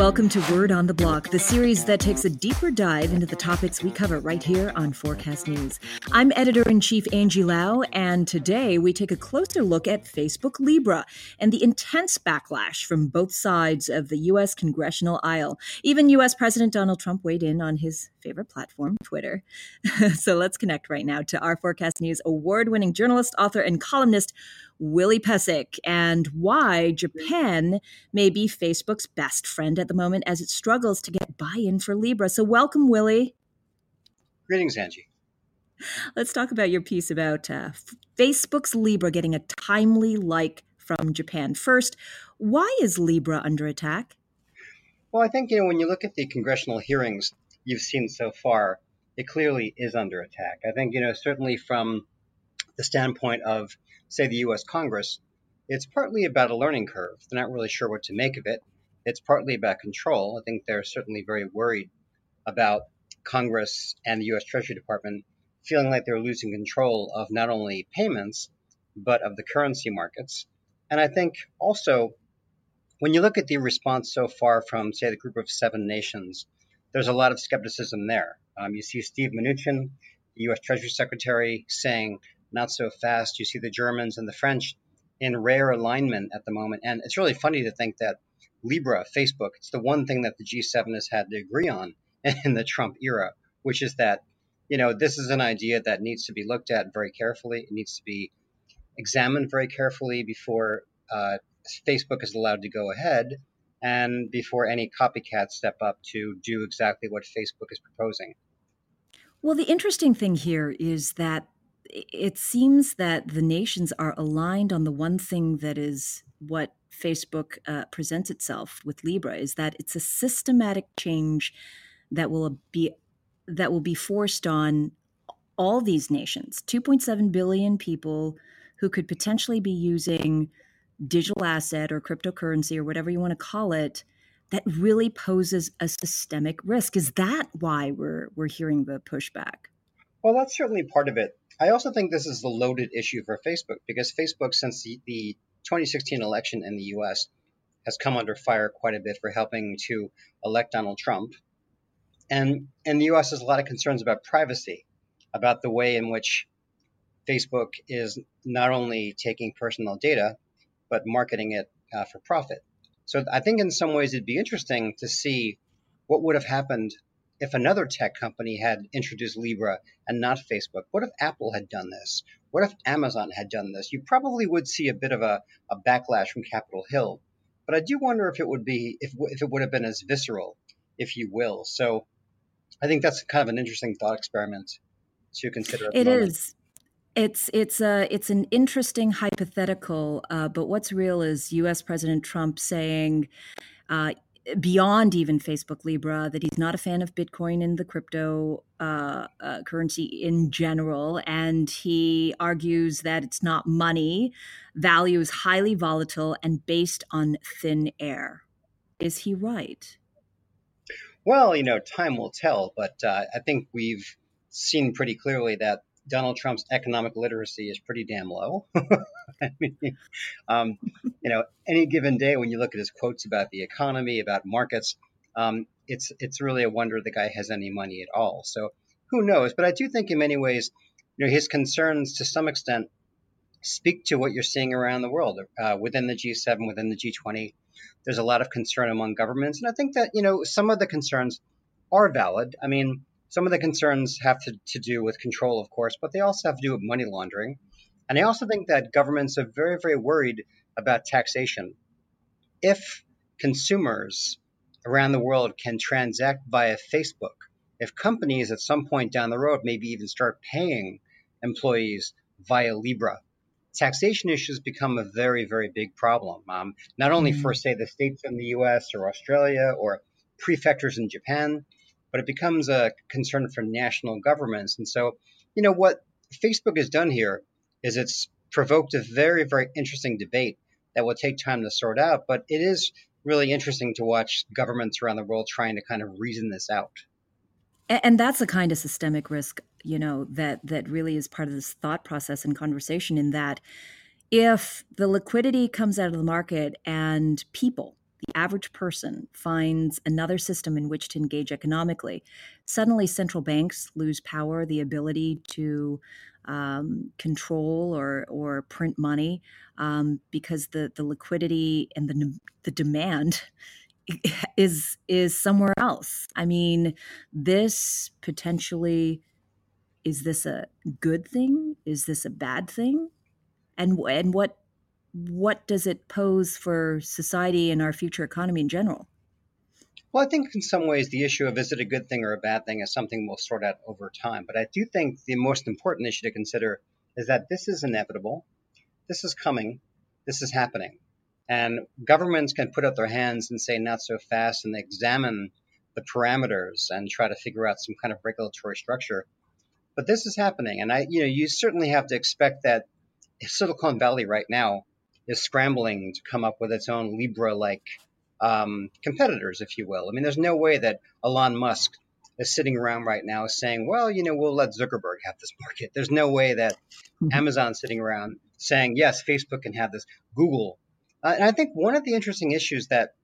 Welcome to Word on the Block, the series that takes a deeper dive into the topics we cover right here on Forkast News. I'm editor in chief Angie Lau, and today we take a closer look at Facebook Libra and the intense backlash from both sides of the U.S. congressional aisle. Even U.S. President Donald Trump weighed in on his favorite platform, Twitter. so let's connect right now to our Forkast News award winning journalist, author, and columnist. Willie Pesek and why Japan may be Facebook's best friend at the moment as it struggles to get buy in for Libra. So, welcome, Willie. Greetings, Angie. Let's talk about your piece about uh, Facebook's Libra getting a timely like from Japan. First, why is Libra under attack? Well, I think, you know, when you look at the congressional hearings you've seen so far, it clearly is under attack. I think, you know, certainly from the standpoint of say, the US Congress, it's partly about a learning curve. They're not really sure what to make of it. It's partly about control. I think they're certainly very worried about Congress and the US Treasury Department feeling like they're losing control of not only payments, but of the currency markets. And I think also, when you look at the response so far from, say, the group of seven nations, there's a lot of skepticism there. Um, you see Steve Mnuchin, the U.S. Treasury Secretary, saying not so fast. You see the Germans and the French in rare alignment at the moment. And it's really funny to think that Libra, Facebook, it's the one thing that the G7 has had to agree on in the Trump era, which is that, you know, this is an idea that needs to be looked at very carefully. It needs to be examined very carefully before uh, Facebook is allowed to go ahead and before any copycats step up to do exactly what Facebook is proposing. Well, the interesting thing here is that it seems that the nations are aligned on the one thing that is what Facebook uh, presents itself with Libra is that it's a systematic change that will be that will be forced on all these nations. 2.7 billion people who could potentially be using digital asset or cryptocurrency or whatever you want to call it that really poses a systemic risk. Is that why we're we're hearing the pushback well that's certainly part of it I also think this is the loaded issue for Facebook because Facebook, since the, the 2016 election in the US, has come under fire quite a bit for helping to elect Donald Trump. And in the US, there's a lot of concerns about privacy, about the way in which Facebook is not only taking personal data, but marketing it uh, for profit. So I think in some ways it'd be interesting to see what would have happened if another tech company had introduced Libra and not Facebook? What if Apple had done this? What if Amazon had done this? You probably would see a bit of a, a backlash from Capitol Hill. But I do wonder if it would be if, if it would have been as visceral, if you will. So I think that's kind of an interesting thought experiment to consider. It is. It's it's a it's an interesting hypothetical, uh, but what's real is U.S. President Trump saying, uh, beyond even Facebook Libra that he's not a fan of Bitcoin and the crypto uh, uh, currency in general. And he argues that it's not money. Value is highly volatile and based on thin air. Is he right? Well, you know, time will tell, but uh, I think we've seen pretty clearly that Donald Trump's economic literacy is pretty damn low. I mean, um, you know, any given day when you look at his quotes about the economy, about markets, um, it's it's really a wonder the guy has any money at all. So who knows? But I do think in many ways, you know, his concerns to some extent speak to what you're seeing around the world uh, within the G7, within the G20. There's a lot of concern among governments, and I think that you know some of the concerns are valid. I mean some of the concerns have to, to do with control, of course, but they also have to do with money laundering. And I also think that governments are very, very worried about taxation. If consumers around the world can transact via Facebook, if companies at some point down the road maybe even start paying employees via Libra, taxation issues become a very, very big problem. Um, not only mm-hmm. for, say, the states in the US or Australia or prefectures in Japan, but it becomes a concern for national governments. And so, you know, what Facebook has done here is it's provoked a very, very interesting debate that will take time to sort out. But it is really interesting to watch governments around the world trying to kind of reason this out. And that's a kind of systemic risk, you know, that that really is part of this thought process and conversation. In that, if the liquidity comes out of the market and people the average person finds another system in which to engage economically, suddenly central banks lose power, the ability to um, control or or print money um, because the the liquidity and the the demand is is somewhere else. I mean, this potentially is this a good thing? Is this a bad thing? And and what what does it pose for society and our future economy in general? Well, I think in some ways the issue of is it a good thing or a bad thing is something we'll sort out over time. But I do think the most important issue to consider is that this is inevitable. This is coming. This is happening. And governments can put up their hands and say not so fast and examine the parameters and try to figure out some kind of regulatory structure. But this is happening. And I, you know, you certainly have to expect that Silicon Valley right now is scrambling to come up with its own Libra like um, competitors, if you will. I mean, there's no way that Elon Musk is sitting around right now saying, well, you know, we'll let Zuckerberg have this market. There's no way that mm-hmm. Amazon's sitting around saying, yes, Facebook can have this, Google. Uh, and I think one of the interesting issues that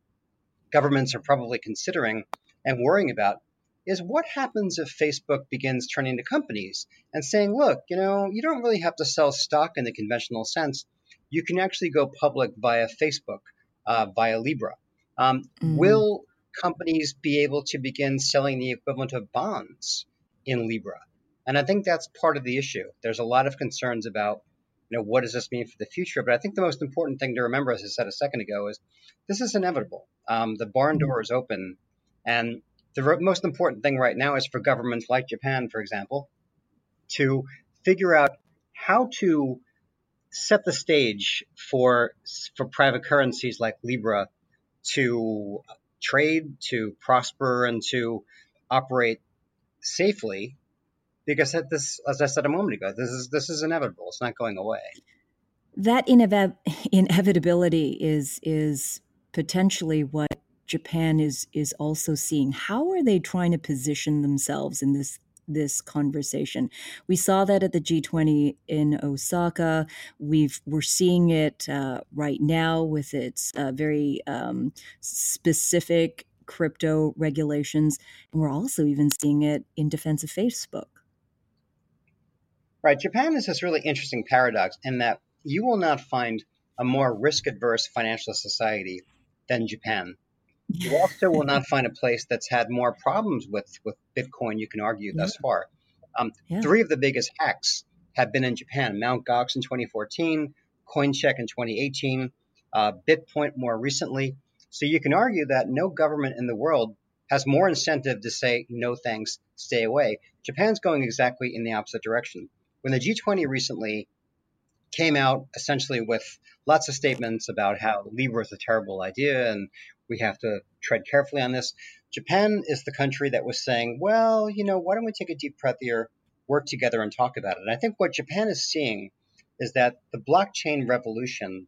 governments are probably considering and worrying about is what happens if Facebook begins turning to companies and saying, look, you know, you don't really have to sell stock in the conventional sense. You can actually go public via Facebook, uh, via Libra. Um, mm-hmm. Will companies be able to begin selling the equivalent of bonds in Libra? And I think that's part of the issue. There's a lot of concerns about, you know, what does this mean for the future? But I think the most important thing to remember, as I said a second ago, is this is inevitable. Um, the barn mm-hmm. door is open, and the most important thing right now is for governments like Japan, for example, to figure out how to set the stage for for private currencies like Libra to trade, to prosper, and to operate safely. Because this, as I said a moment ago, this is this is inevitable. It's not going away. That inev- inevitability is is potentially what Japan is is also seeing. How are they trying to position themselves in this this conversation. We saw that at the G20 in Osaka. We've we're seeing it uh, right now with its uh, very um, specific crypto regulations, and we're also even seeing it in defense of Facebook. Right, Japan is this really interesting paradox in that you will not find a more risk adverse financial society than Japan. You also will not find a place that's had more problems with, with Bitcoin, you can argue, yeah. thus far. Um, yeah. Three of the biggest hacks have been in Japan Mt. Gox in 2014, CoinCheck in 2018, uh, BitPoint more recently. So you can argue that no government in the world has more incentive to say, no thanks, stay away. Japan's going exactly in the opposite direction. When the G20 recently came out essentially with lots of statements about how Libra is a terrible idea and we have to tread carefully on this. Japan is the country that was saying, well, you know, why don't we take a deep breath here, work together, and talk about it? And I think what Japan is seeing is that the blockchain revolution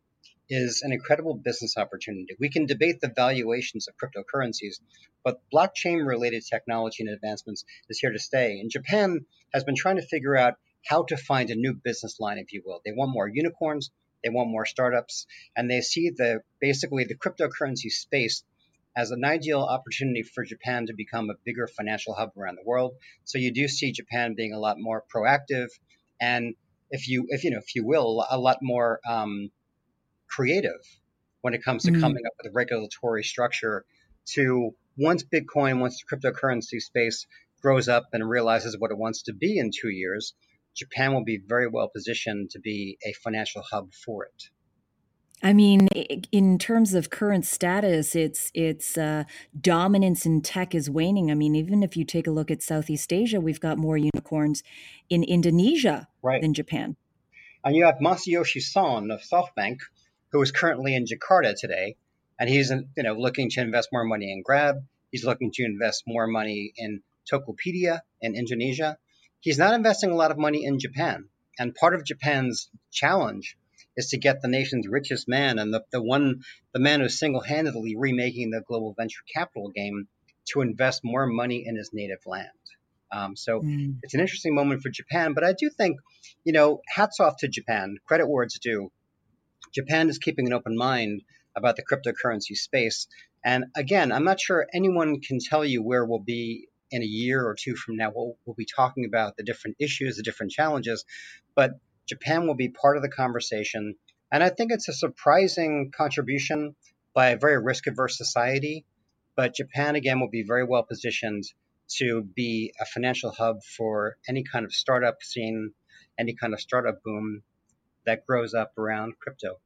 is an incredible business opportunity. We can debate the valuations of cryptocurrencies, but blockchain related technology and advancements is here to stay. And Japan has been trying to figure out how to find a new business line, if you will. They want more unicorns, they want more startups, and they see the basically the cryptocurrency space as an ideal opportunity for Japan to become a bigger financial hub around the world. So you do see Japan being a lot more proactive, and if you if you know if you will, a lot more um, creative when it comes to mm-hmm. coming up with a regulatory structure to once Bitcoin, once the cryptocurrency space grows up and realizes what it wants to be in two years, Japan will be very well positioned to be a financial hub for it. I mean, in terms of current status, its its uh, dominance in tech is waning. I mean, even if you take a look at Southeast Asia, we've got more unicorns in Indonesia right. than Japan. And you have Masayoshi Son of SoftBank, who is currently in Jakarta today, and he's you know looking to invest more money in Grab. He's looking to invest more money in Tokopedia in Indonesia he's not investing a lot of money in Japan. And part of Japan's challenge is to get the nation's richest man and the, the one the man who's single-handedly remaking the global venture capital game to invest more money in his native land. Um, so mm. it's an interesting moment for Japan, but I do think, you know, hats off to Japan. Credit where it's due. Japan is keeping an open mind about the cryptocurrency space. And again, I'm not sure anyone can tell you where we'll be in a year or two from now. We'll, we'll be talking about the different issues, the different challenges, but Japan will be part of the conversation. And I think it's a surprising contribution by a very risk averse society. But Japan, again, will be very well positioned to be a financial hub for any kind of startup scene, any kind of startup boom that grows up around crypto.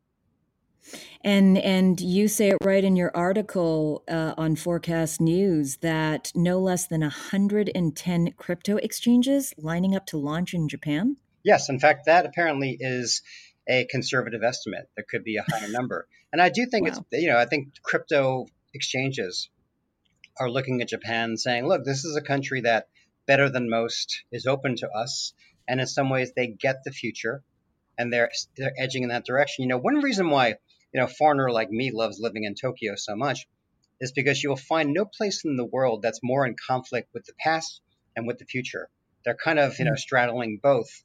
And and you say it right in your article uh, on Forkast News that no less than 110 crypto exchanges lining up to launch in Japan. Yes, in fact, that apparently is a conservative estimate. There could be a higher number, and I do think wow. it's you know I think crypto exchanges are looking at Japan saying, look, this is a country that better than most is open to us, and in some ways they get the future and they're they're edging in that direction. You know, one reason why you know a foreigner like me loves living in Tokyo so much is because you will find no place in the world that's more in conflict with the past and with the future. They're kind of you know mm. straddling both.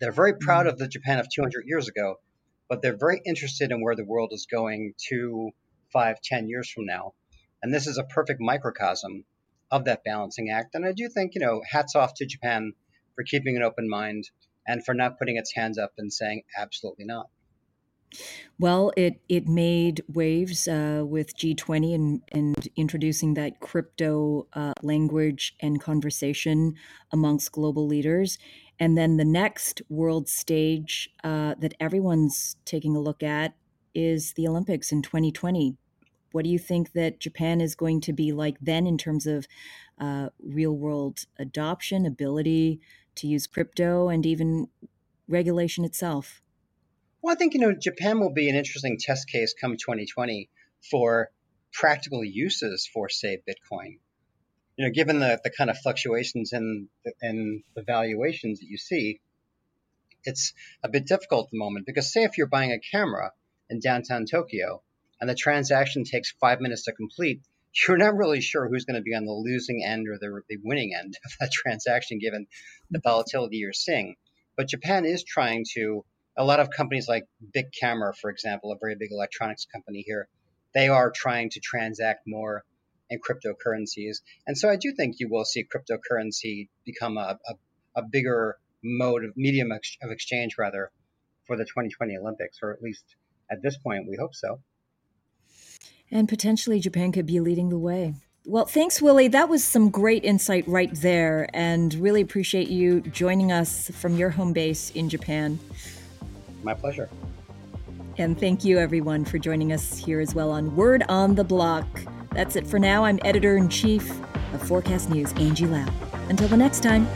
They're very proud mm. of the Japan of 200 years ago, but they're very interested in where the world is going two, five, ten years from now. And this is a perfect microcosm of that balancing act. And I do think, you know, hats off to Japan for keeping an open mind and for not putting its hands up and saying absolutely not. Well, it it made waves uh, with G20 and, and introducing that crypto uh, language and conversation amongst global leaders. And then the next world stage uh, that everyone's taking a look at is the Olympics in 2020. What do you think that Japan is going to be like then in terms of uh, real world adoption, ability to use crypto, and even regulation itself? Well, I think you know Japan will be an interesting test case come 2020 for practical uses for, say, Bitcoin. You know, given the, the kind of fluctuations in the, in the valuations that you see, it's a bit difficult at the moment because, say, if you're buying a camera in downtown Tokyo and the transaction takes five minutes to complete, you're not really sure who's going to be on the losing end or the, the winning end of that transaction given the volatility you're seeing. But Japan is trying to, a lot of companies like Bic Camera, for example, a very big electronics company here, they are trying to transact more in cryptocurrencies. And so I do think you will see cryptocurrency become a, a, a bigger mode of medium of exchange, rather, for the 2020 Olympics, or at least at this point, we hope so. And potentially Japan could be leading the way. Well, thanks, Willie. That was some great insight right there, and really appreciate you joining us from your home base in Japan. My pleasure. And thank you, everyone, for joining us here as well on Word on the Block. That's it for now. I'm editor in chief of Forkast News, Angie Lau. Until the next time.